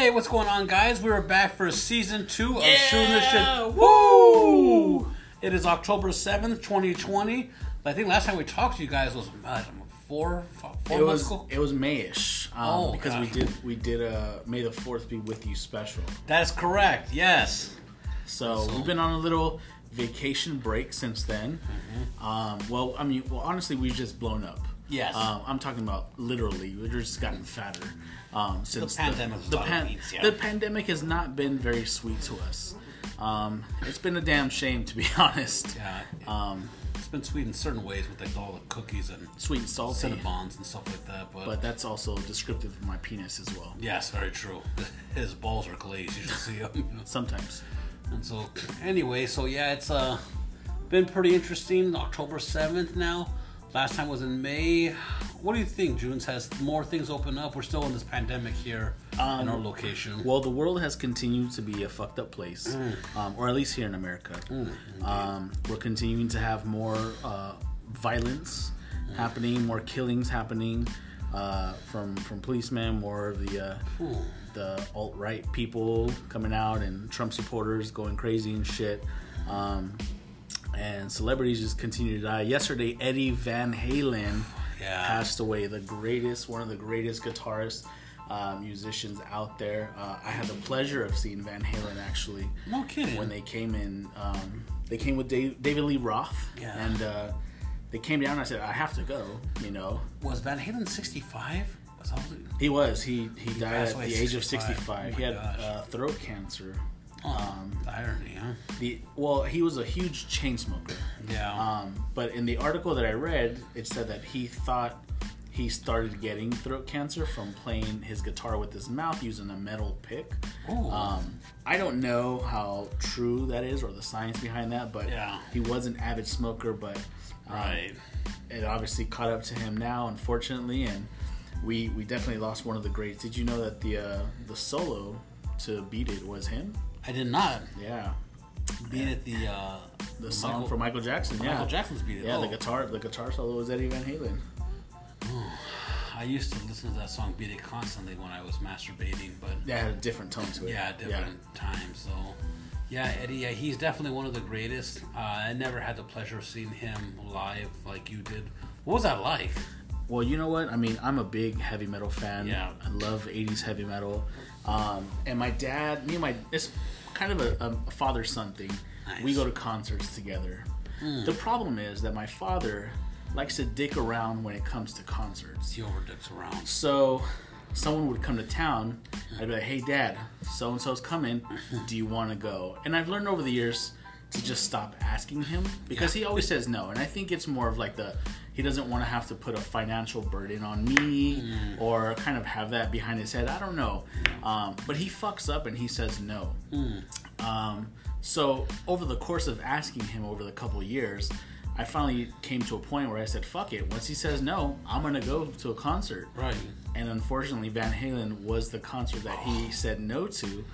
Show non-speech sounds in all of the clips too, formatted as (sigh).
Hey, what's going on, guys? We're back for season two of Yeah! Shooting Shit. Woo! It is October 7th, 2020. I think last time we talked to you guys was uh, four, four It months was ago. it was Mayish um, Oh, because we did we did a May the Fourth be with you special. That is correct, yes. So, So- we've been on a little vacation break since then. Mm-hmm. Um, well, I mean, well, honestly, we've just blown up. Yes. Um, I'm talking about literally. We've just gotten fatter um, since pandemic was The, a pan- beats, yeah. the pandemic has not been very sweet to us. Um, it's been a damn shame, to be (laughs) honest. Yeah. Um, It's been sweet in certain ways with like all the cookies and sweet and salty, Cinnabons and stuff like that. But, but that's also descriptive of my penis as well. yes, very true. (laughs) His balls are glazed. You should see them. (laughs) Sometimes. And so, anyway, so yeah, it's uh been pretty interesting. October seventh now. Last time was in May. What do you think? June's has more things open up. We're still in this pandemic here in our location. Well, the world has continued to be a fucked up place, um, or at least here in America. um, we're continuing to have more uh, violence happening, more killings happening uh, from from policemen, more of the uh, the alt right people coming out, and Trump supporters going crazy and shit. And celebrities just continue to die. Yesterday, Eddie Van Halen Yeah. passed away. The greatest, one of the greatest guitarists, uh, musicians out there. Uh, I had the pleasure of seeing Van Halen actually No kidding. when they came in. Um, they came with Dave, David Lee Roth, Yeah. and uh, they came down. I said, I have to go. You know, was Van Halen sixty five? Was he was. He he, died at the at age of 65. 65. Oh he had uh, throat cancer. The irony, huh? The well, he was a huge chain smoker. Yeah. Um, but in the article that I read, it said that he thought he started getting throat cancer from playing his guitar with his mouth using a metal pick. Ooh. Um, I don't know how true that is or the science behind that, but Yeah. he was an avid smoker. But um, right. it obviously caught up to him now, unfortunately, and we we definitely lost one of the greats. Did you know that the uh, the solo to beat it was him? I did not Yeah, beat it. The uh, the song Michael- for Michael Jackson. Yeah, Michael Jackson's beat it. Yeah, oh. the guitar the guitar solo was Eddie Van Halen. I used to listen to that song "Beat It" constantly when I was masturbating, but Yeah, it had a different tone to it. yeah, different times. So, yeah, Eddie, yeah, he's definitely one of the greatest. Uh, I never had the pleasure of seeing him live like you did. What was that like? Well, you know what? I mean, I'm a big heavy metal fan. Yeah. I love 80s heavy metal. Um, and my dad, me and my, it's kind of a, a father son thing. Nice. We go to concerts together. Hmm. The problem is that my father likes to dick around when it comes to concerts. He overdicks around. So someone would come to town. I'd be like, hey, dad, so and so's coming. (laughs) Do you want to go? And I've learned over the years to just stop asking him because he always says no. And I think it's more of like the he doesn't want to have to put a financial burden on me or kind of have that behind his head. I don't know. Um, but he fucks up and he says no. Um, so over the course of asking him over the couple years, I finally came to a point where I said, "Fuck it." Once he says no, I'm gonna go to a concert. Right. And unfortunately, Van Halen was the concert that he said no to.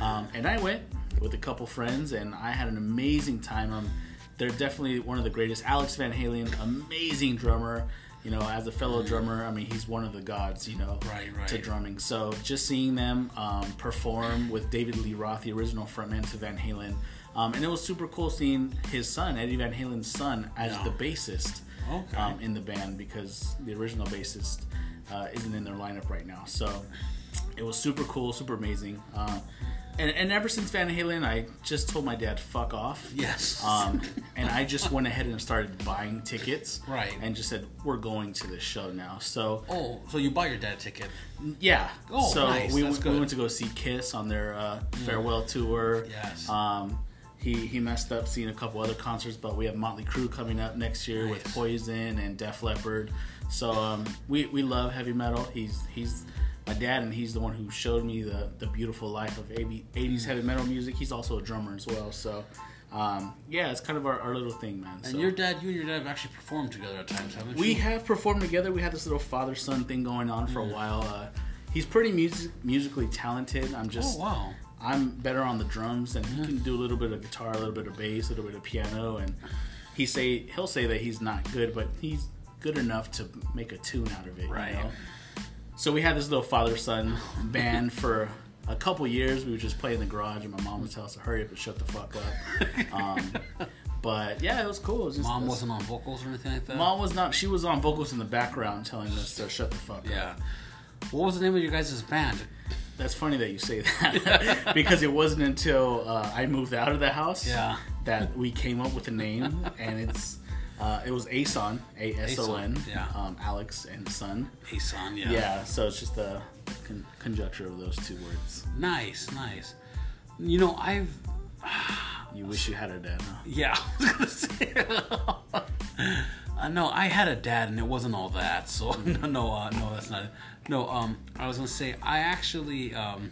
Um, and I went with a couple friends, and I had an amazing time. Um, they're definitely one of the greatest. Alex Van Halen, amazing drummer. You know, as a fellow drummer, I mean, he's one of the gods. You know, Right, right. to drumming. So just seeing them um, perform with David Lee Roth, the original frontman to Van Halen, um, and it was super cool seeing his son, Eddie Van Halen's son, as Yeah. the bassist Okay. um, in the band because the original bassist uh, isn't in their lineup right now. So it was super cool, super amazing. Um, and, and ever since Van Halen, I just told my dad, fuck off. Yes. Um, and I just went ahead and started buying tickets. Right. And just said, we're going to this show now. So, oh, so you bought your dad a ticket? yeah. Oh, so nice. we, That's went, good. we went to go see Kiss on their uh, farewell tour. Yes. Um, he, he messed up seeing a couple other concerts, but we have Motley Crue coming up next year with Poison and Def Leppard. So um, we, we love heavy metal. He's he's my dad, and he's the one who showed me the, the beautiful life of 80, 80s heavy metal music. He's also a drummer as well. So um, yeah, it's kind of our, our little thing, man. And so. your dad, you and your dad have actually performed together at times, haven't you? We have performed together. We had this little father son thing going on for a while. Uh, he's pretty music musically talented. I'm just Oh wow. I'm better on the drums, and he can do a little bit of guitar, a little bit of bass, a little bit of piano, and he say he'll say that he's not good, but he's good enough to make a tune out of it. Right. You know? So we had this little father son band for a couple years we would just play in the garage at my mom's house. Hurry up and shut the fuck up. (laughs) Um, but yeah, it was cool. It was just, Mom wasn't on vocals or anything like that. Mom was not. She was on vocals in the background, telling us to shut the fuck up. Yeah. What was the name of your guys' band? That's funny that you say that (laughs) because it wasn't until uh, I moved out of the house Yeah. that we came up with a name, and it's uh, it was Ason, A S O N, Ason, yeah. um, Alex and Son. Hey, son. Yeah. Yeah, so it's just the con- conjecture of those two words. Nice, nice. You know, I've (sighs) You wish you had a dad, huh? Yeah, (laughs) I was gonna say. (laughs) uh, no, I had a dad, and it wasn't all that. So (laughs) no, no, uh, no, that's not. It. No, um, I was gonna say I actually, um,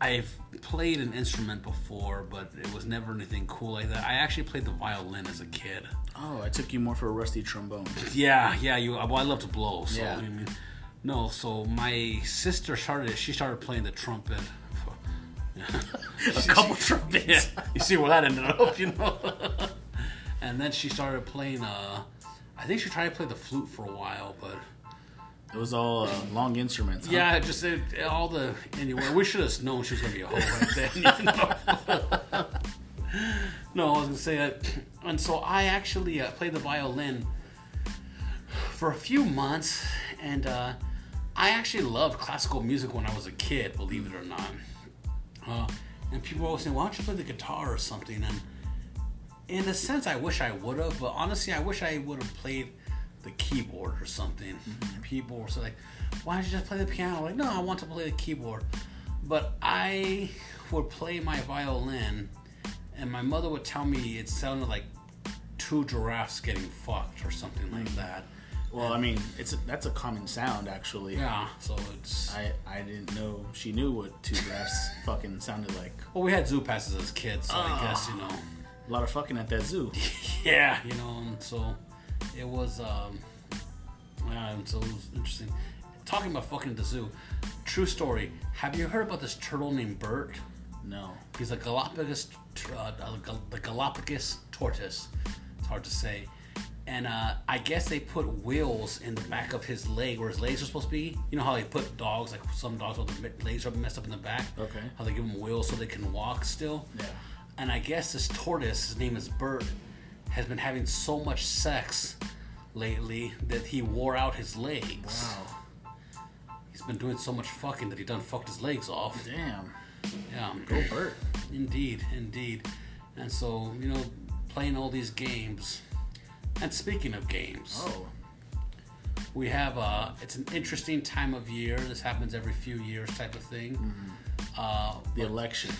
I've played an instrument before, but it was never anything cool like that. I actually played the violin as a kid. Oh, I took you more for a rusty trombone. Yeah, yeah. You. Well, I love to blow. So Yeah. I mean, no. So my sister started. She started playing the trumpet. (laughs) (laughs) a couple trumpets. Yeah, (laughs) you see where that ended up, you know. and then she started playing. Uh, I think she tried to play the flute for a while, but It was all uh, long instruments. Huh? yeah, just it, all the anywhere. We should have known she was gonna be a hoe right then. (laughs) No, I was gonna say that. And so I actually uh, played the violin for a few months, and uh, I actually loved classical music when I was a kid. Believe it or not. Uh, and people always say, "Why don't you play the guitar or something?" And in a sense, I wish I would have, but honestly, I wish I would have played the keyboard or something. And people were so like, "Why don't you just play the piano?" Like, no, I want to play the keyboard. But I would play my violin, and my mother would tell me it sounded like two giraffes getting fucked or something like hmm. that. Well, I mean, it's a, that's a common sound actually. Yeah, so it's. I I didn't know she knew what two giraffes (laughs) fucking sounded like. Well, we had zoo passes as kids, so I guess you ah. know. A lot of fucking at that zoo. (laughs) Yeah, you know, and so it was. um Yeah, and so it was interesting. Talking about fucking the zoo, true story. Have you heard about this turtle named Bert? No. He's a Galapagos, uh, uh, the Galapagos tortoise. It's hard to say. And uh, I guess they put wheels in the back of his leg where his legs are supposed to be. You know how they put dogs, like some dogs with their legs are messed up in the back? Okay. How they give them wheels so they can walk still? Yeah. And I guess this tortoise, his name is Bert, has been having so much sex lately that he wore out his legs. Wow. He's been doing so much fucking that he done fucked his legs off. Damn. Yeah. Go Bert. Indeed, indeed. And so, you know, playing all these games. And speaking of games, Oh. we have uh it's an interesting time of year. This happens every few years type of thing. Uh The election.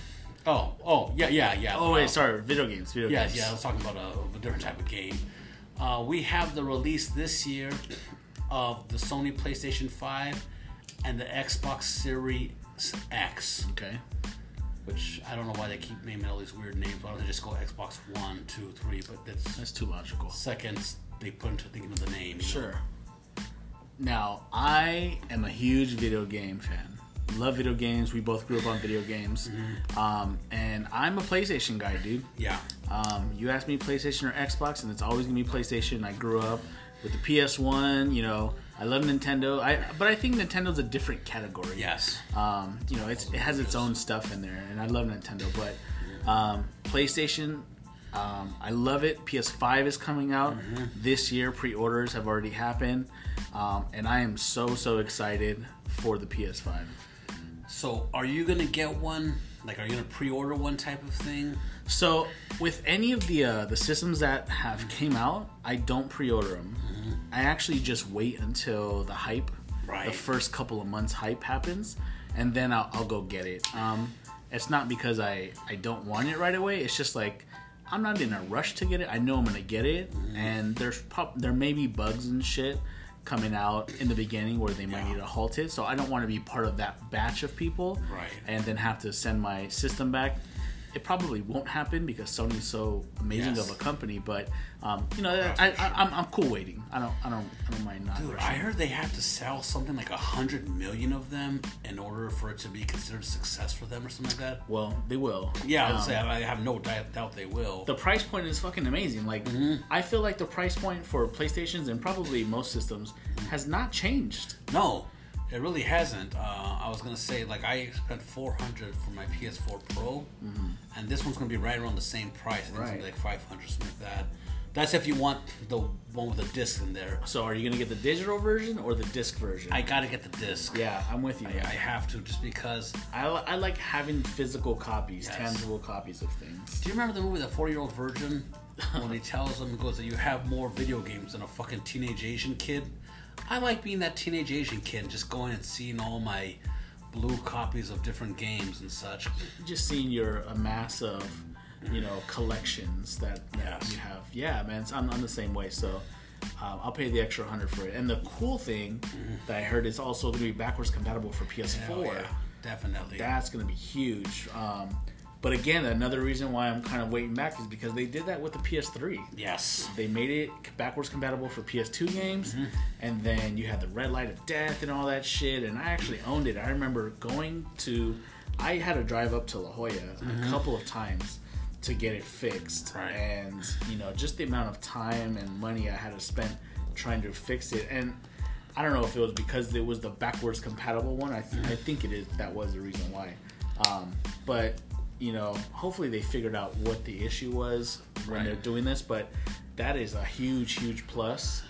Oh, oh, yeah, yeah, yeah. Oh Uh, wait, sorry. Video games. Video Yeah, games. yeah, I was talking about a, a different type of game. Uh, we have the release this year of the Sony PlayStation 5 and the Xbox Series X, Okay. which I don't know why they keep naming all these weird names. Why don't they just go Xbox One, Two, Three? But that's That's too logical. seconds they put into thinking of the name. you know? Sure. Now, I am a huge video game fan. Love video games. We both grew up on video games. Um, and I'm a PlayStation guy, dude. Yeah. Um, you ask me PlayStation or Xbox, and it's always gonna be PlayStation. I grew up with the PS1. You know, I love Nintendo. I but I think Nintendo's a different category. Yes. Um, you know, it's, it has its own stuff in there, and I love Nintendo. But um, PlayStation, um, I love it. PS5 is coming out this year. Pre-orders have already happened, um, and I am so so excited for the PS5. So, are you gonna get one? Like, are you gonna pre-order one type of thing? So with any of the uh, the systems that have came out, I don't pre-order them. I actually just wait until the hype, Right. the first couple of months hype happens, and then I'll, I'll go get it. Um, it's not because I I don't want it right away. It's just like I'm not in a rush to get it. I know I'm gonna get it, and there's prob- there may be bugs and shit coming out in the beginning where they might Yeah. need to halt it. So I don't want to be part of that batch of people, Right. And then have to send my system back it probably won't happen because Sony's so amazing Yes. of a company. But um, you know, I, I, I'm, I'm cool waiting. I don't I don't I don't mind not. Dude, rushing. I heard they have to sell something like a hundred million of them in order for it to be considered a success for them or something like that. well, they will. Yeah, I Um, say I have no doubt, doubt they will. the price point is fucking amazing. Like Mm-hmm. I feel like the price point for PlayStations and probably most systems has not changed. no, It really hasn't. Uh, I was gonna say like I spent 400 for my PS4 Pro, and this one's gonna be right around the same price. I think it's gonna be Right. like 500 something like that. That's if you want the one with the disc in there. So are you gonna get the digital version or the disc version? I gotta get the disc. yeah, I'm with you. I, I have to just because. I, li- I like having physical copies, Yes. tangible copies of things. Do you remember the movie The Four Year Old Virgin? (laughs) when he tells them, he goes, that you have more video games than a fucking teenage Asian kid. I like being that teenage Asian kid and just going and seeing all my blue copies of different games and such. Just seeing your a mass of, you know, collections that, that Yes. you have. Yeah, man, it's, I'm, I'm the same way. So um, I'll pay the extra hundred for it. And the cool thing that I heard is also going to be backwards compatible for PS4. Hell yeah, definitely. That's going to be huge. Um, but again, another reason why I'm kind of waiting back is because they did that with the PS3. yes. They made it backwards compatible for PS2 games, mm-hmm. and then you had the Red Light of Death and all that shit. And I actually owned it. I remember going to, I had to drive up to La Jolla a mm-hmm. couple of times to get it fixed, Right. and you know just the amount of time and money I had to spend trying to fix it. And I don't know if it was because it was the backwards compatible one. I, th- I mm-hmm. think it is. That was the reason why. Um, but you know, hopefully they figured out what the issue was when Right. they're doing this. But that is a huge, huge plus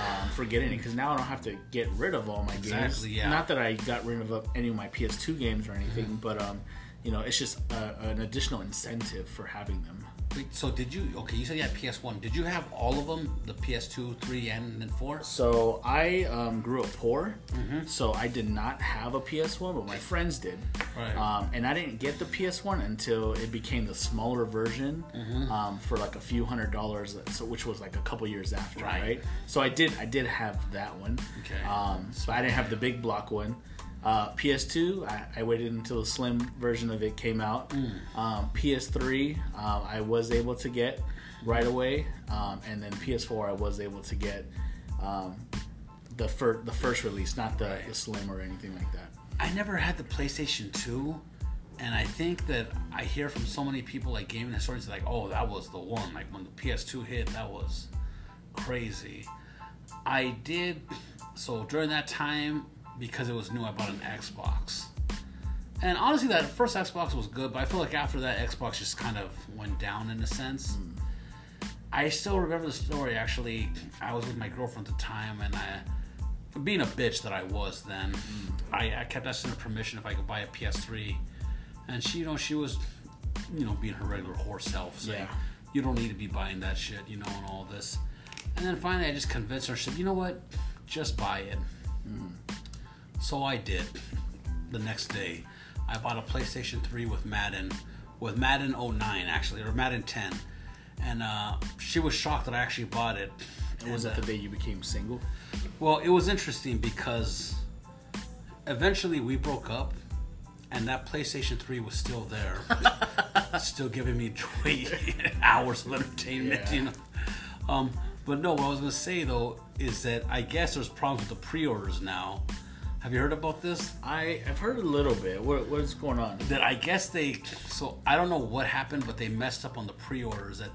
um, for getting it because now I don't have to get rid of all my games. Exactly, yeah. Not that I got rid of any of my PS2 games or anything, but um, you know, it's just uh an additional incentive for having them. So did you? Okay, you said you had PS1. Did you have all of them? The PS2, 3, and then 4? So I um, grew up poor, Mm-hmm. so I did not have a PS1, but my friends did. Right. Um, and I didn't get the PS1 until it became the smaller version Mm-hmm. um, for like a few hundred dollars, so which was like a couple years after, Right. right? So I did I did have that one. Okay. Um, so I didn't have the big block one. Uh, PS2, I, I waited until the slim version of it came out. Mm. Um, PS3, um, I was able to get right away, um, and then PS4, I was able to get um, the first the first release, not the, the slim or anything like that. I never had the PlayStation 2, and I think that I hear from so many people, like gaming historians, like, oh, that was the one. Like when the PS2 hit, that was crazy. I did, so during that time, because it was new, I bought an Xbox. And honestly, that first Xbox was good, but I feel like after that, Xbox just kind of went down in a sense. Hmm. I still remember the story. Actually, I was with my girlfriend at the time, and I, being a bitch that I was then, hmm. I, I kept asking her permission if I could buy a PS3, and she, you know, she was, you know, being her regular whore self, saying, Yeah. "You don't need to be buying that shit," you know, and all this. And then finally, I just convinced her. She said, "You know what? Just buy it." Hmm. So I did. The next day, I bought a PlayStation 3 with Madden, with Madden 09 actually, or Madden 10, and uh, she was shocked that I actually bought it. And was that uh, the day you became single? well, it was interesting because eventually we broke up, and that PlayStation 3 was still there, (laughs) still giving me 20 (laughs) hours of entertainment, Yeah. you know. Um, but no, what I was gonna say though is that I guess there's problems with the pre-orders now. Have you heard about this? I I've heard a little bit. What what's going on? that I guess they so I don't know what happened, but they messed up on the pre-orders that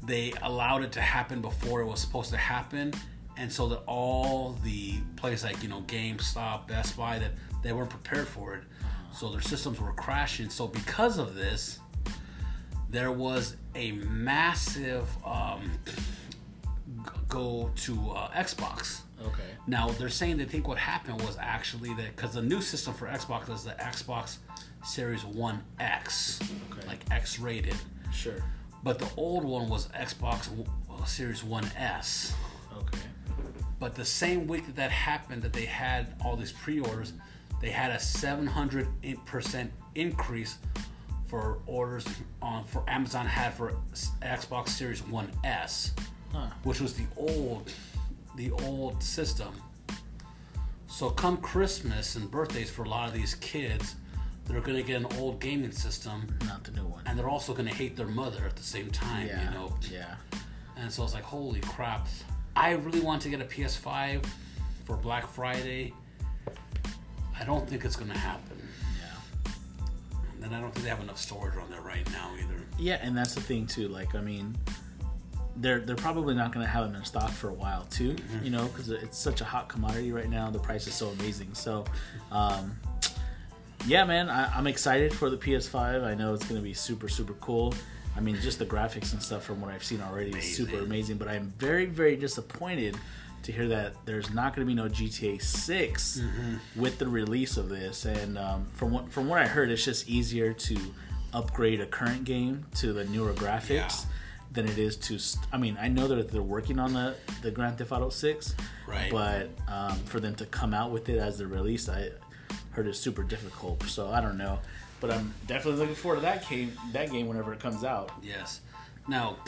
they allowed it to happen before it was supposed to happen, and so that all the places like you know GameStop, Best Buy that they weren't prepared for it, so their systems were crashing. So because of this, there was a massive um, go to uh, Xbox. Okay. Now they're saying they think what happened was actually that because the new system for Xbox is the Xbox Series One X, Okay. like X rated, Sure. but the old one was Xbox uh, Series One S. Okay. But the same week that that happened, that they had all these pre-orders, they had a 700 percent increase for orders on for Amazon had for Xbox Series One S, Huh. which was the old, the old system. So come Christmas and birthdays for a lot of these kids, they're gonna get an old gaming system, Not the new one. and they're also gonna hate their mother at the same time. yeah. You know, Yeah. and so I was like, holy crap. I really want to get a PS5 for Black Friday. I don't think it's going to happen. Yeah. And I don't think they have enough storage on there right now either. Yeah, and that's the thing too. Like, I mean, they're they're probably not going to have them in stock for a while too. Mm-hmm. You know, because it's such a hot commodity right now. The price is so amazing. So, um, yeah, man, I, I'm excited for the PS5. I know it's going to be super super cool. I mean, just the graphics and stuff from what I've seen already is super Amazing. amazing. But I'm very very disappointed to hear that there's not going to be no GTA 6 Mm-hmm. with the release of this. And um, from what from what I heard, it's just easier to upgrade a current game to the newer graphics Yeah. Than it is to. St- I mean, I know that they're working on the the Grand Theft Auto Six, Right. But um, for them to come out with it as the release, I heard it's super difficult. So I don't know, but I'm definitely looking forward to that game. That game whenever it comes out. Yes. Now,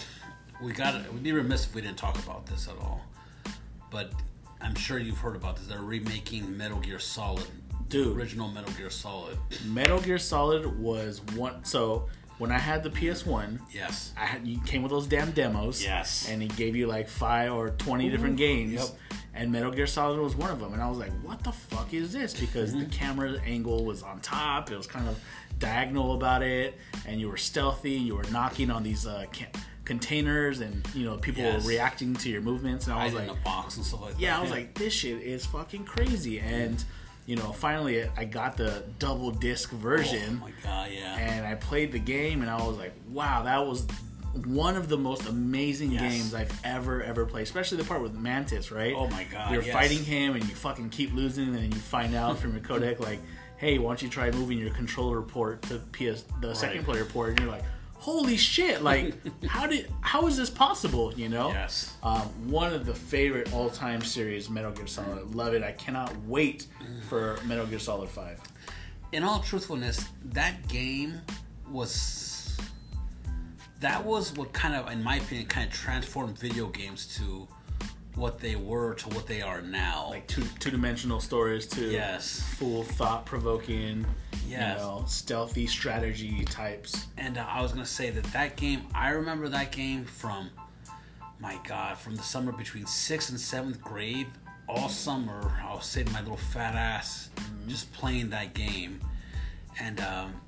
we got. We'd be remiss if we didn't talk about this at all. But I'm sure you've heard about this. They're remaking Metal Gear Solid. Dude. Original Metal Gear Solid. Metal Gear Solid was one. So when I had the PS One, Yes. I had you came with those damn demos. Yes. And he gave you like five or twenty different games. Yep. And Metal Gear Solid was one of them. And I was like, what the fuck is this? Because Mm-hmm. the camera angle was on top. It was kind of diagonal about it. And you were stealthy. You were knocking on these uh, ca- containers. And, you know, people Yes. were reacting to your movements. And I was Hide like, box and stuff like that. yeah, I was like, this shit is fucking crazy. And, you know, finally I got the double disc oh version my god, yeah. and I played the game, and I was like, wow, that was one of the most amazing Yes. games I've ever ever played. Especially the part with Mantis, right? Oh my God, You're yes. fighting him, and you fucking keep losing, and then you find out from your codec like, hey, why don't you try moving your controller port to PS the second player port? And you're like. Holy shit! Like, (laughs) how did how is this possible? You know? Yes. Um, one of the favorite all time series, Metal Gear Solid. Love it. I cannot wait for Metal Gear Solid Five. in all truthfulness, that game was that was what kind of, in my opinion, kind of transformed video games to what they were to what they are now. like two two dimensional stories to Yes. full thought Yes. you know, stealthy strategy types. And uh, I was gonna say that that game, I remember that game from, my God, from the summer between sixth and seventh grade. All summer, I was sitting my little fat ass just playing that game, and um,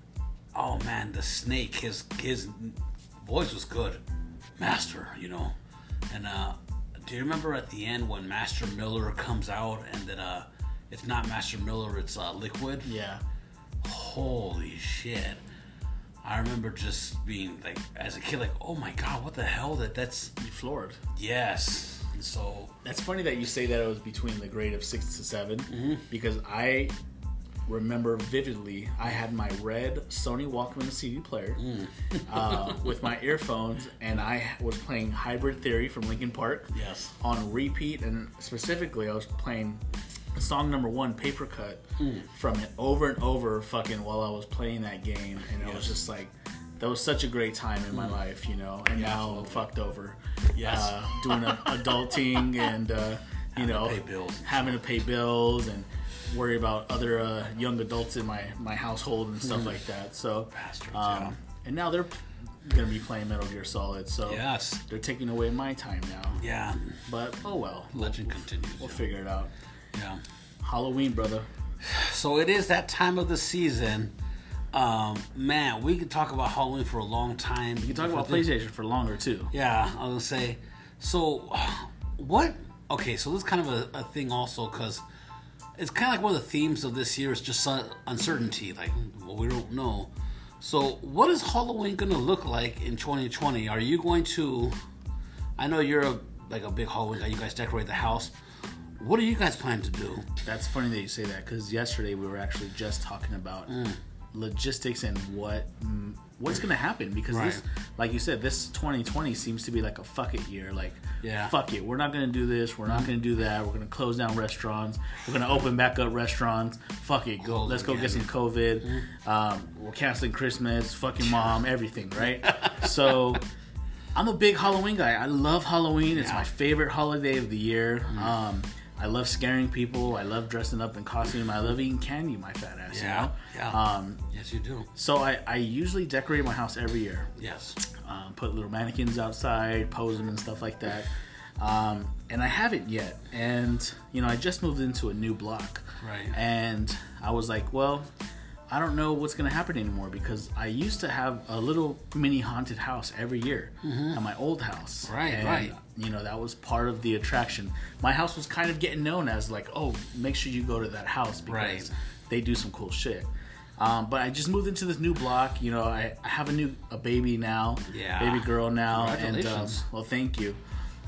oh man, the snake, his his voice was good, Master, you know. And uh, do you remember at the end when Master Miller comes out and then uh, it's not Master Miller, it's uh, Liquid Yeah, holy shit i remember just being like as a kid like oh my god what the hell that that's you floored. yes and so That's funny that you say that it was between the grade of six to 7 Mm-hmm. because I remember vividly I had my red Sony Walkman CD player Mm. uh, (laughs) with my earphones, and I was playing Hybrid Theory from Linkin Park. Yes. On repeat, and specifically, I was playing song number one, Paper Cut, Mm. from it over and over, fucking while I was playing that game, and it was Mm. just like. That was such a great time in my life, you know, and now I'm absolutely. fucked over. Yes. Uh, doing a, (laughs) adulting and uh, you Having to know pay bills and having to pay bills and worry about other uh, young adults in my my household and stuff like that. So. Bastards, um, yeah. and now they're gonna be playing Metal Gear Solid. So yes they're taking away my time now. yeah But oh well, legend continues we'll yeah. figure it out. Yeah Halloween, brother. so it is that time of the season um man we could talk about halloween for a long time You can talk about PlayStation for longer too. Yeah, I was gonna say. So, what? Okay, so this is kind of a, a thing also because it's kind of like one of the themes of this year is just uncertainty. Like, well, we don't know. So, what is Halloween gonna look like in 2020? Are you going to? I know you're a like a big Halloween guy. You guys decorate the house. What do you guys plan to do? That's funny that you say that because yesterday we were actually just talking about Mm. logistics and what mm, what's going to happen because this, like you said, this 2020 seems to be like a fuck it year. Like, Yeah. Mm-hmm. fuck it, we're not going to do this. We're not going to do that. We're going to close down restaurants. We're going to open back up restaurants. Fuck it, go. Close Let's go get some COVID. Mm-hmm. Um, we're canceling Christmas. Fucking (laughs) mom, everything, right? (laughs) so. I'm a big Halloween guy. I love Halloween. It's Yeah. my favorite holiday of the year. Mm-hmm. Um, I love scaring people. I love dressing up in costume. I love eating candy, my fat ass. Yeah, You know? yeah. Um, Yes, you do. so I, I usually decorate my house every year. Yes. Um, put little mannequins outside, pose them and stuff like that. Um, and I haven't yet. And you know, I just moved into a new block. Right. And I was like, well, I don't know what's gonna happen anymore because I used to have a little mini haunted house every year at my old house. Mm-hmm. Right, And, right. You know that was part of the attraction. My house was kind of getting known as like, oh, make sure you go to that house because Right. they do some cool shit. Um, but I just moved into this new block. You know, I, I have a new a baby now, Yeah. baby girl now, and um, well, thank you.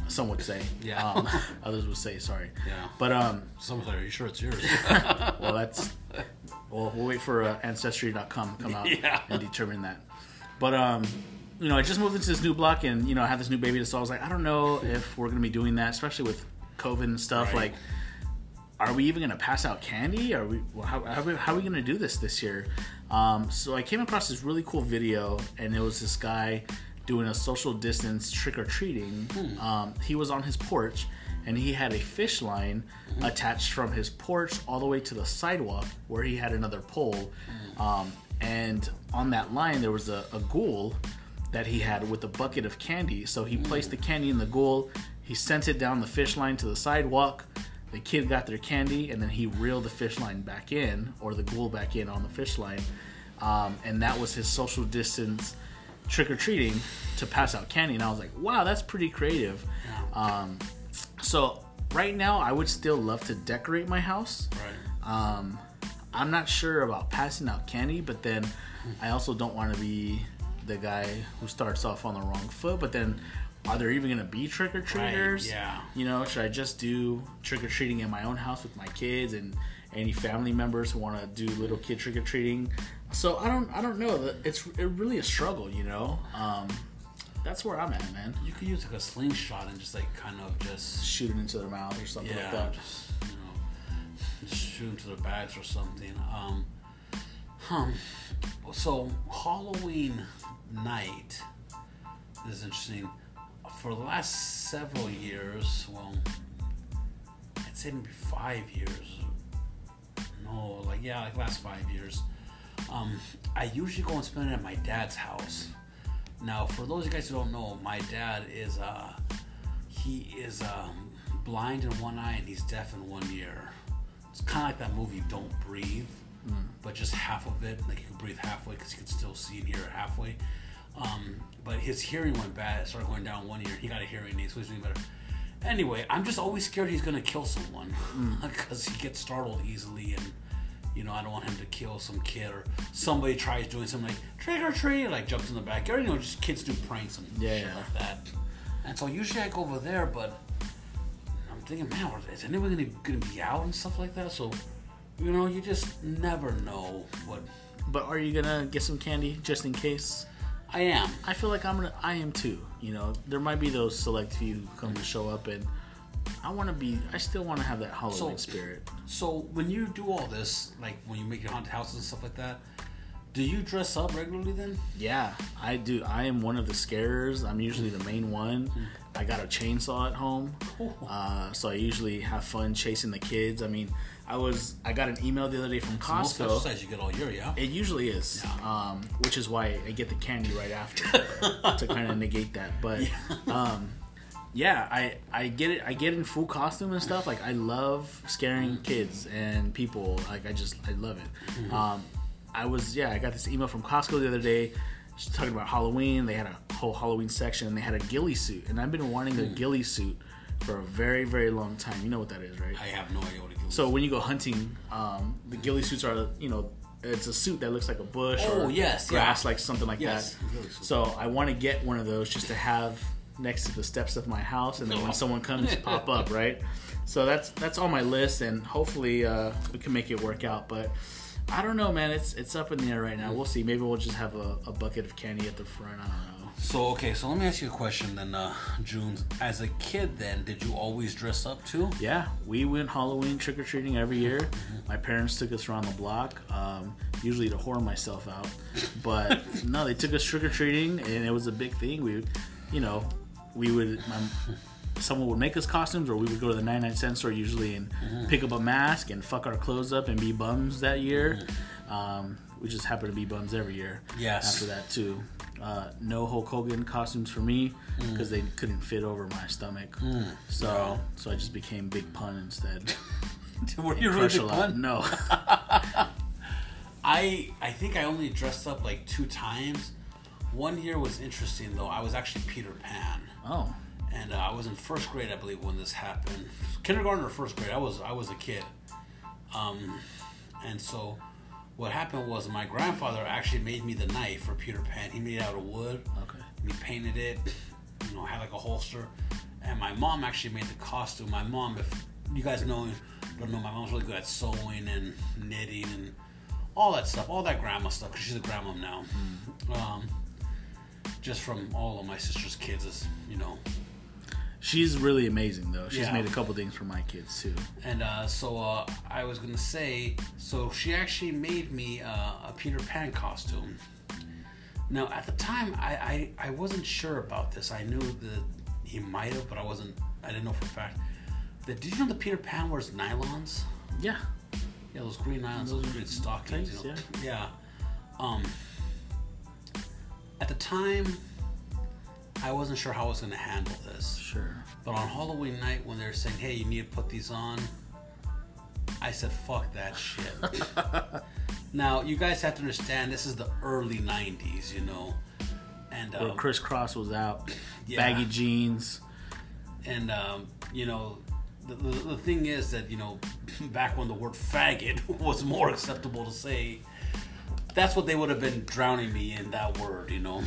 Some would say, Yeah. Um, (laughs) others would say sorry. Yeah. But um, Someone's like, "Are you sure it's yours?" (laughs) well, that's (laughs) well, we'll wait for uh, ancestry.com to come out (laughs) Yeah. and determine that. But um, you know, I just moved into this new block, and you know, I had this new baby, so I was like, I don't know if we're gonna be doing that, especially with COVID and stuff. Right. Like, are we even gonna pass out candy? Are we? How, how, are we- how are we gonna do this this year? Um, so I came across this really cool video, and it was this guy doing a social distance trick or treating. Um, he was on his porch, and he had a fish line attached from his porch all the way to the sidewalk, where he had another pole. Um, and on that line, there was a, a ghoul that he had with a bucket of candy. So he placed the candy in the ghoul. He sent it down the fish line to the sidewalk. The kid got their candy, and then he reeled the fish line back in, or the ghoul back in on the fish line. Um, and that was his social distance trick or treating to pass out candy. And I was like, wow, that's pretty creative. Um, so right now, I would still love to decorate my house. right. Um, I'm not sure about passing out candy, but then I also don't want to be the guy who starts off on the wrong foot. But then, are there even going to be trick or treaters? yeah. You know, should I just do trick or treating in my own house with my kids and any family members who want to do little kid trick or treating? So I don't, I don't know. It's it really a struggle, you know. Um, that's where I'm at, man. You could use like a slingshot and just like kind of just Shoot it into their mouth or something like that. just you know, just shoot them to their backs or something. Um, hmm. So Halloween night is interesting. For the last several years, well, I'd say maybe five years. No, like yeah, like last five years. Um, I usually go and spend it at my dad's house. Now, for those of you guys who don't know, my dad is uh, he is um, blind in one eye and he's deaf in one ear. It's kind of like that movie Don't Breathe, but just half of it. Like he could breathe halfway because he could still see and hear halfway. Um, but his hearing went bad. It started going down one ear. He got a hearing aid, so he's doing better. Anyway, I'm just always scared he's gonna kill someone (laughs) because he gets startled easily and. You know, I don't want him to kill some kid or somebody tries doing something like trick or treat, like jumps in the backyard. You know, just kids do pranks and Yeah, shit yeah. like that. And so usually I go over there, but I'm thinking, man, is anyone gonna, gonna be out and stuff like that? So, you know, you just never know what But are you gonna get some candy just in case? I am. I feel like I'm gonna. I am too. You know, there might be those select few who come to mm. show up, and I want to be. I still want to have that Halloween So- spirit. So when you do all this, like when you make your haunted houses and stuff like that, do you dress up regularly then? Yeah, I do. I am one of the scarers. I'm usually the main one. I got a chainsaw at home, uh, so I usually have fun chasing the kids. I mean, I was. I got an email the other day from Most Costco. exercise you get all year, yeah. It usually is, um, which is why I get the candy right after (laughs) to kind of negate that. But um, yeah, I I get it. I get in full costume and stuff. Like I love scaring kids and people. Like I just I love it. Um, I was yeah. I got this email from Costco the other day. Just talking about Halloween. They had a whole Halloween section and they had a ghillie suit. And I've been wanting a ghillie suit for a very very long time. You know what that is, right? I have no idea what it is. So when you go hunting, um, the ghillie suits are you know it's a suit that looks like a bush Oh, or yes, grass, yeah. like something like Yes, that. ghillie. So I want to get one of those just to have next to the steps of my house, and then when someone comes, pop up (laughs) right. So that's that's on my list, and hopefully uh, we can make it work out. But I don't know, man. It's it's up in the air right now. We'll see. Maybe we'll just have a, a bucket of candy at the front. I don't know. So okay, so let me ask you a question then, uh, June. As a kid, then did you always dress up too? Yeah, we went Halloween trick or treating every year. My parents took us around the block, um, usually to whore myself out. But (laughs) no, they took us trick or treating, and it was a big thing. We, you know, we would. My, someone would make us costumes, or we would go to the 99 cent store usually and mm-hmm. pick up a mask and fuck our clothes up and be bums that year. Mm-hmm. Um, we just happen to be bums every year. Yes. After that too. Uh, no Hulk Hogan costumes for me mm. because they couldn't fit over my stomach. Mm. So so I just became Big Pun instead. (laughs) Were you really big pun? No. (laughs) I I think I only dressed up like two times. One year was interesting though. I was actually Peter Pan, Oh, and uh, I was in first grade, I believe, when this happened. Kindergarten or first grade. I was I was a kid, um, and so what happened was my grandfather actually made me the knife for Peter Pan. He made it out of wood. okay. He painted it, you know, had like a holster. And my mom actually made the costume. My mom, if you guys know, don't know, my mom's really good at sewing and knitting and all that stuff, all that grandma stuff, because she's a grandma now. Um, just from all of my sister's kids, is you know. She's really amazing though. She's Yeah. made a couple things for my kids too. And uh, so uh, I was gonna say, so she actually made me uh, a Peter Pan costume. Now at the time, I, I I wasn't sure about this. I knew that he might have, but I wasn't. I didn't know for a fact. That did you know that Peter Pan wears nylons? Yeah. Yeah, those green nylons, those green stockings. You know? tights, yeah. Um. At the time, I wasn't sure how I was gonna handle this. Sure. But on Halloween night, when they're saying, "Hey, you need to put these on," I said, "Fuck that shit." (laughs) now, you guys have to understand, this is the early '90s, you know, and Where um, crisscross was out, Yeah. baggy jeans. and um, you know, the, the, the thing is that you know, (laughs) back when the word "faggot" (laughs) was more acceptable to say, that's what they would have been drowning me in that word, you know.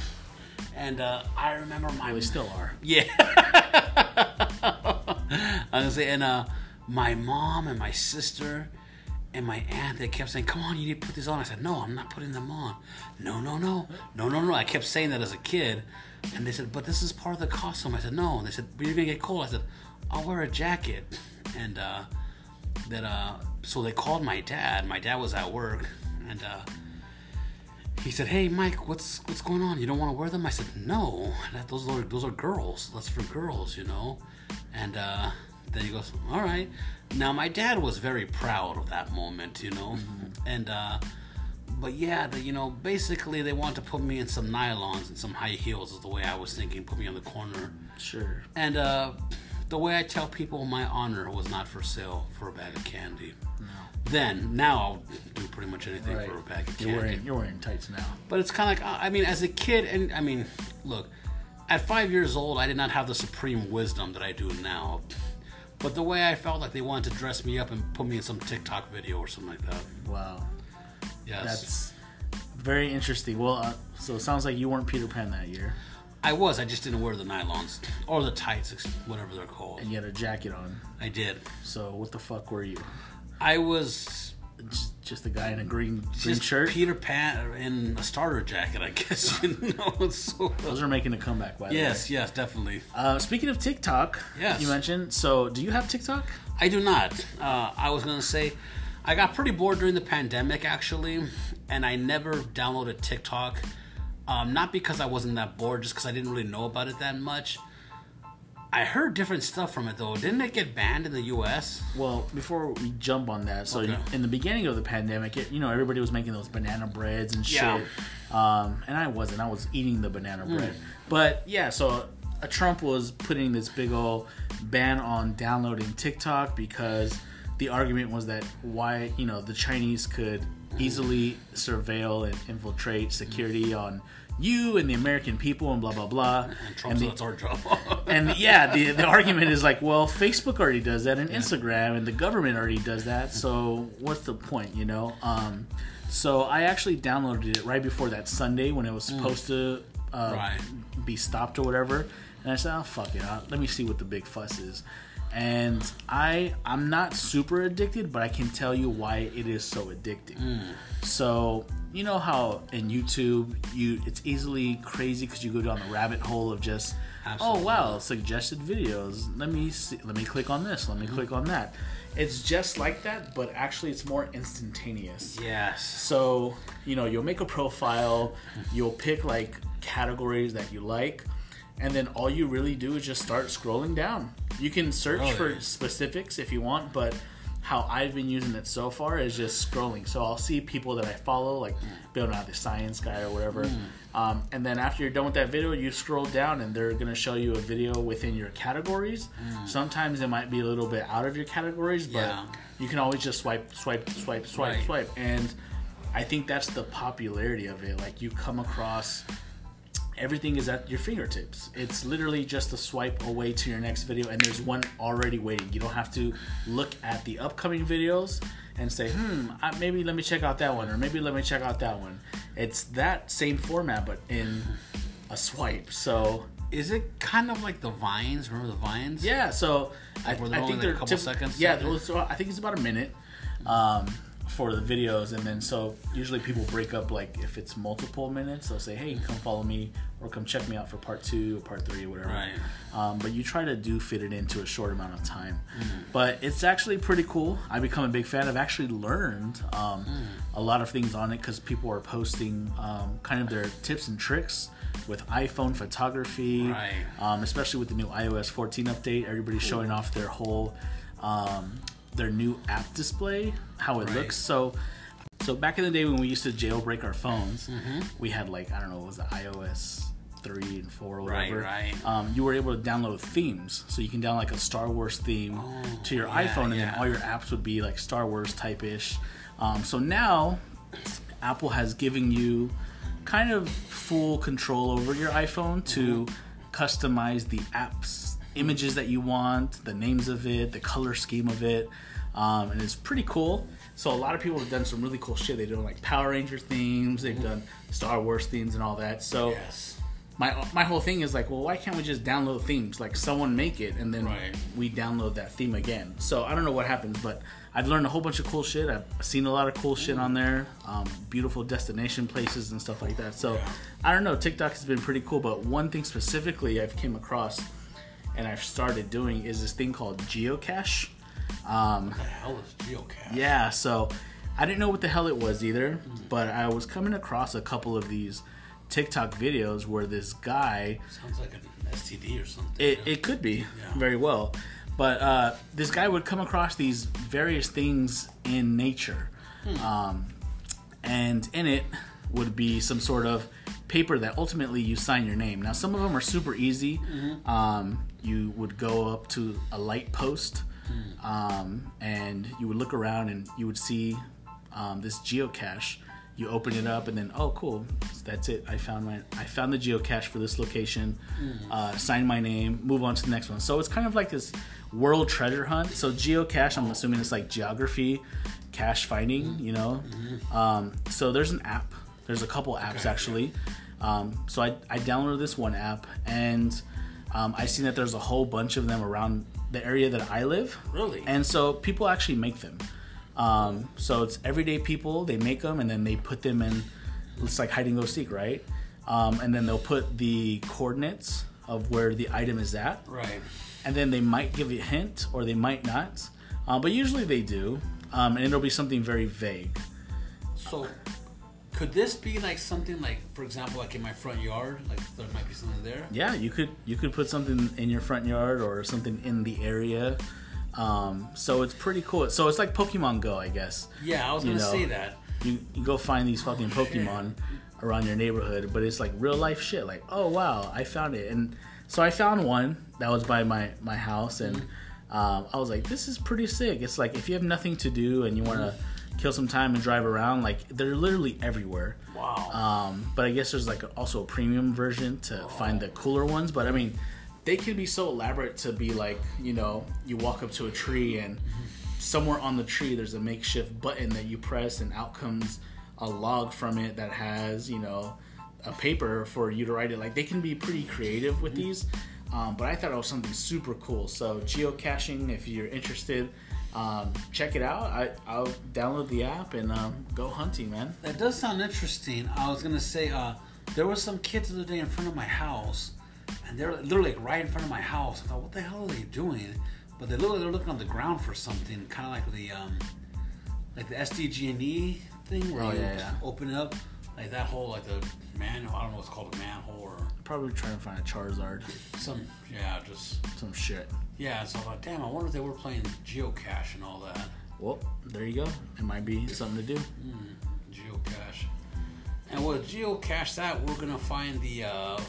And uh, I remember my They still are. Yeah. (laughs) I was gonna and uh, my mom and my sister and my aunt, they kept saying, "Come on, you need to put these on." I said, "No, I'm not putting them on." No, no, no, no, no, no. I kept saying that as a kid, and they said, "But this is part of the costume." I said, "No," and they said, "But you're gonna get cold." I said, "I'll wear a jacket," and uh, that uh, so they called my dad. My dad was at work, and uh, he said, "Hey, Mike, what's what's going on? You don't want to wear them?" I said, "No, that, those are those are girls. That's for girls, you know." And uh, then he goes, "All right." Now my dad was very proud of that moment, you know, and uh, but yeah, the, you know, basically they wanted to put me in some nylons and some high heels is the way I was thinking. Put me on the corner, Sure. and uh, the way I tell people, my honor was not for sale for a bag of candy. Then, now I'll do pretty much anything Right. for a bag of You're wearing you're wearing tights now. But it's kind of like, I mean, as a kid, and I mean, look, at five years old, I did not have the supreme wisdom that I do now. But the way I felt like they wanted to dress me up and put me in some TikTok video or something like that. Wow. Yes. That's very interesting. Well, uh, so it sounds like you weren't Peter Pan that year, I was, I just didn't wear the nylons or the tights, whatever they're called. and you had a jacket on. I did. So what the fuck were you? I was Just, just a guy in a green green just shirt. Peter Pan in a starter jacket, I (laughs) guess. You know, so. Those are making a comeback, by the way. Yes, yes, definitely. Uh, speaking of TikTok, Yes. you mentioned. So, do you have TikTok? I do not. Uh, I was gonna say, I got pretty bored during the pandemic actually, and I never downloaded TikTok. Um, not because I wasn't that bored, just because I didn't really know about it that much. I heard different stuff from it though. Didn't it get banned in the U.S.? Well, before we jump on that, so Okay. in the beginning of the pandemic, it, you know, everybody was making those banana breads and shit. Yeah. Um, and I wasn't. I was eating the banana bread. But yeah, so uh, Trump was putting this big old ban on downloading TikTok because the argument was that why, you know, the Chinese could easily surveil and infiltrate security on you and the American people and blah blah blah. (laughs) And Trump the- said it's our job. (laughs) and yeah, the the argument is like, well, Facebook already does that, and Instagram, and the government already does that. So what's the point, you know? Um, so I actually downloaded it right before that Sunday when it was supposed to uh, Right. be stopped or whatever, and I said, oh fuck it, I'll, let me see what the big fuss is. And I I'm not super addicted, but I can tell you why it is so addicting. Hmm. So you know how in YouTube you it's easily crazy because you go down the rabbit hole of just oh, Absolutely. oh wow suggested videos. Let me see. Let me click on this. Let me hmm. click on that. It's just like that, but actually it's more instantaneous. yes. So, you know, you'll make a profile, you'll pick like categories that you like, and then all you really do is just start scrolling down. You can search Oh, for yeah. specifics if you want, but how I've been using it so far is just scrolling. So I'll see people that I follow, like Bill Nye the Science Guy or whatever. Hmm. Um, and then after you're done with that video, you scroll down and they're going to show you a video within your categories. Sometimes it might be a little bit out of your categories, but. Yeah. you can always just swipe, swipe, swipe, swipe, Right. swipe. And I think that's the popularity of it. Like you come across everything is at your fingertips. It's literally just a swipe away to your next video, and there's one already waiting. You don't have to look at the upcoming videos and say, hmm, I, maybe let me check out that one, or maybe let me check out that one. It's that same format, but in a swipe. So Is it kind of like the vines? Remember the vines? yeah, so I, where I only think like they're a couple typ- seconds? Yeah, well, so I think it's about a minute um, for the videos, and then so usually people break up like if it's multiple minutes, they'll say, "Hey, come follow me," or "Come check me out for part two or part three or whatever." Right. Um, but you try to do fit it into a short amount of time. Mm-hmm. But it's actually pretty cool. I become a big fan. I've actually learned um, Mm. a lot of things on it because people are posting um, kind of their tips and tricks with iPhone photography, Right. um, especially with the new iOS 14 update. Everybody's showing off their whole um, their new app display, how it Right. looks. So. So back in the day when we used to jailbreak our phones, Mm-hmm. we had like I don't know, it was the iOS three and four or whatever. right. Um, you were able to download themes, so you can download like a Star Wars theme to your Oh, yeah, iPhone, and then all your apps would be like Star Wars type ish. Um, so now Apple has given you kind of full control over your iPhone to customize the apps, images that you want, the names of it, the color scheme of it, um, and it's pretty cool. So a lot of people have done some really cool shit. They've done like Power Ranger themes, they've done Star Wars themes, and all that. So Yes. my my whole thing is like, well, why can't we just download themes? Like someone make it, and then Right. we download that theme again. So I don't know what happens, but I've learned a whole bunch of cool shit. I've seen a lot of cool shit on there, um, beautiful destination places and stuff like that. So Yeah. I don't know. TikTok has been pretty cool, but one thing specifically I've came across and I've started doing is this thing called geocache. Um, What the hell is geocache? yeah, so I didn't know what the hell it was either, but I was coming across a couple of these TikTok videos where this guy, Sounds like an STD or something. it, it could be Yeah. very well, but uh, this guy would come across these various things in nature. Um, and in it would be some sort of paper that ultimately you sign your name. Now, some of them are super easy. Um, you would go up to a light post um, and you would look around and you would see um, this geocache. You open it up and then oh cool, that's it. I found my I found the geocache for this location. Uh, sign my name. Move on to the next one. So it's kind of like this world treasure hunt. So geocache, I'm assuming it's like geography, cache finding. You know. Um, so there's an app. There's a couple apps Okay. actually. Um, so I, I downloaded this one app and um, I seen that there's a whole bunch of them around the area that I live. Really? And so people actually make them. Um, so it's everyday people. They make them and then they put them in. It's like hide and go seek, right? Um, and then they'll put the coordinates of where the item is at, Right. and then they might give you a hint or they might not, uh, but usually they do. Um, and it'll be something very vague. So, could this be like something like, for example, like in my front yard? Like there might be something there. Yeah, you could you could put something in your front yard or something in the area. Um, so it's pretty cool. So it's like Pokemon Go, I guess. Yeah, I was You gonna know. say that. You, you go find these fucking Pokemon (laughs) around your neighborhood, but it's like real life shit. Like, oh wow, I found it, and so I found one that was by my my house, and um, I was like, this is pretty sick. It's like if you have nothing to do and you want to kill some time and drive around, like they're literally everywhere. Wow. Um, but I guess there's like also a premium version to find the cooler ones. But I mean, they can be so elaborate to be like, you know, you walk up to a tree and somewhere on the tree there's a makeshift button that you press and out comes a log from it that has, you know, a paper for you to write it. Like they can be pretty creative with these. Um, but I thought it was something super cool. So geocaching, if you're interested, um, check it out. I, I'll download the app and um, go hunting, man. That does sound interesting. I was gonna say, uh, there were some kids the other day in front of my house, and they're literally like right in front of my house. I thought, what the hell are they doing? But they look like they're looking on the ground for something, kind of like the um, like the SDG&E thing, where Oh, you yeah, yeah. open it up, like that whole like the manhole. I don't know what's called a manhole or Probably trying to find a Charizard, some. Yeah, just some shit. yeah. So I thought, damn, I wonder if they were playing geocache and all that. Well, there you go. It might be something to do. geocache. And with geocache that, we're gonna find the uh,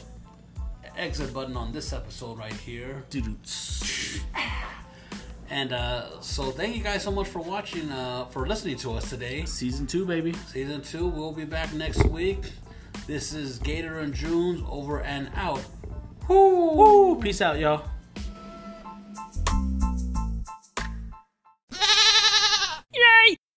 exit button on this episode right here. (laughs) And uh, so, thank you guys so much for watching, uh, for listening to us today. Season two, baby. Season two, we'll be back next week. This is Gator and Junes over and out. Woo! Peace out, y'all.